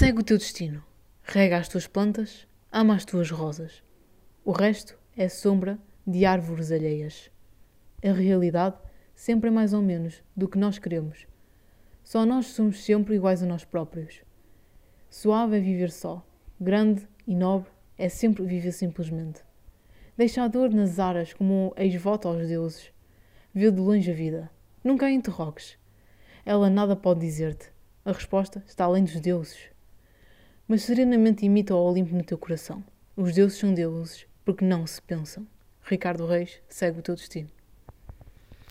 Segue o teu destino. Rega as tuas plantas, ama as tuas rosas. O resto é sombra de árvores alheias. A realidade sempre é mais ou menos do que nós queremos. Só nós somos sempre iguais a nós próprios. Suave é viver só, grande e nobre é sempre viver simplesmente. Deixa a dor nas aras como um ex-voto aos deuses. Vê de longe a vida. Nunca a interrogues. Ela nada pode dizer-te. A resposta está além dos deuses. Mas serenamente imita o Olimpo no teu coração. Os deuses são deuses porque não se pensam. Ricardo Reis segue o teu destino.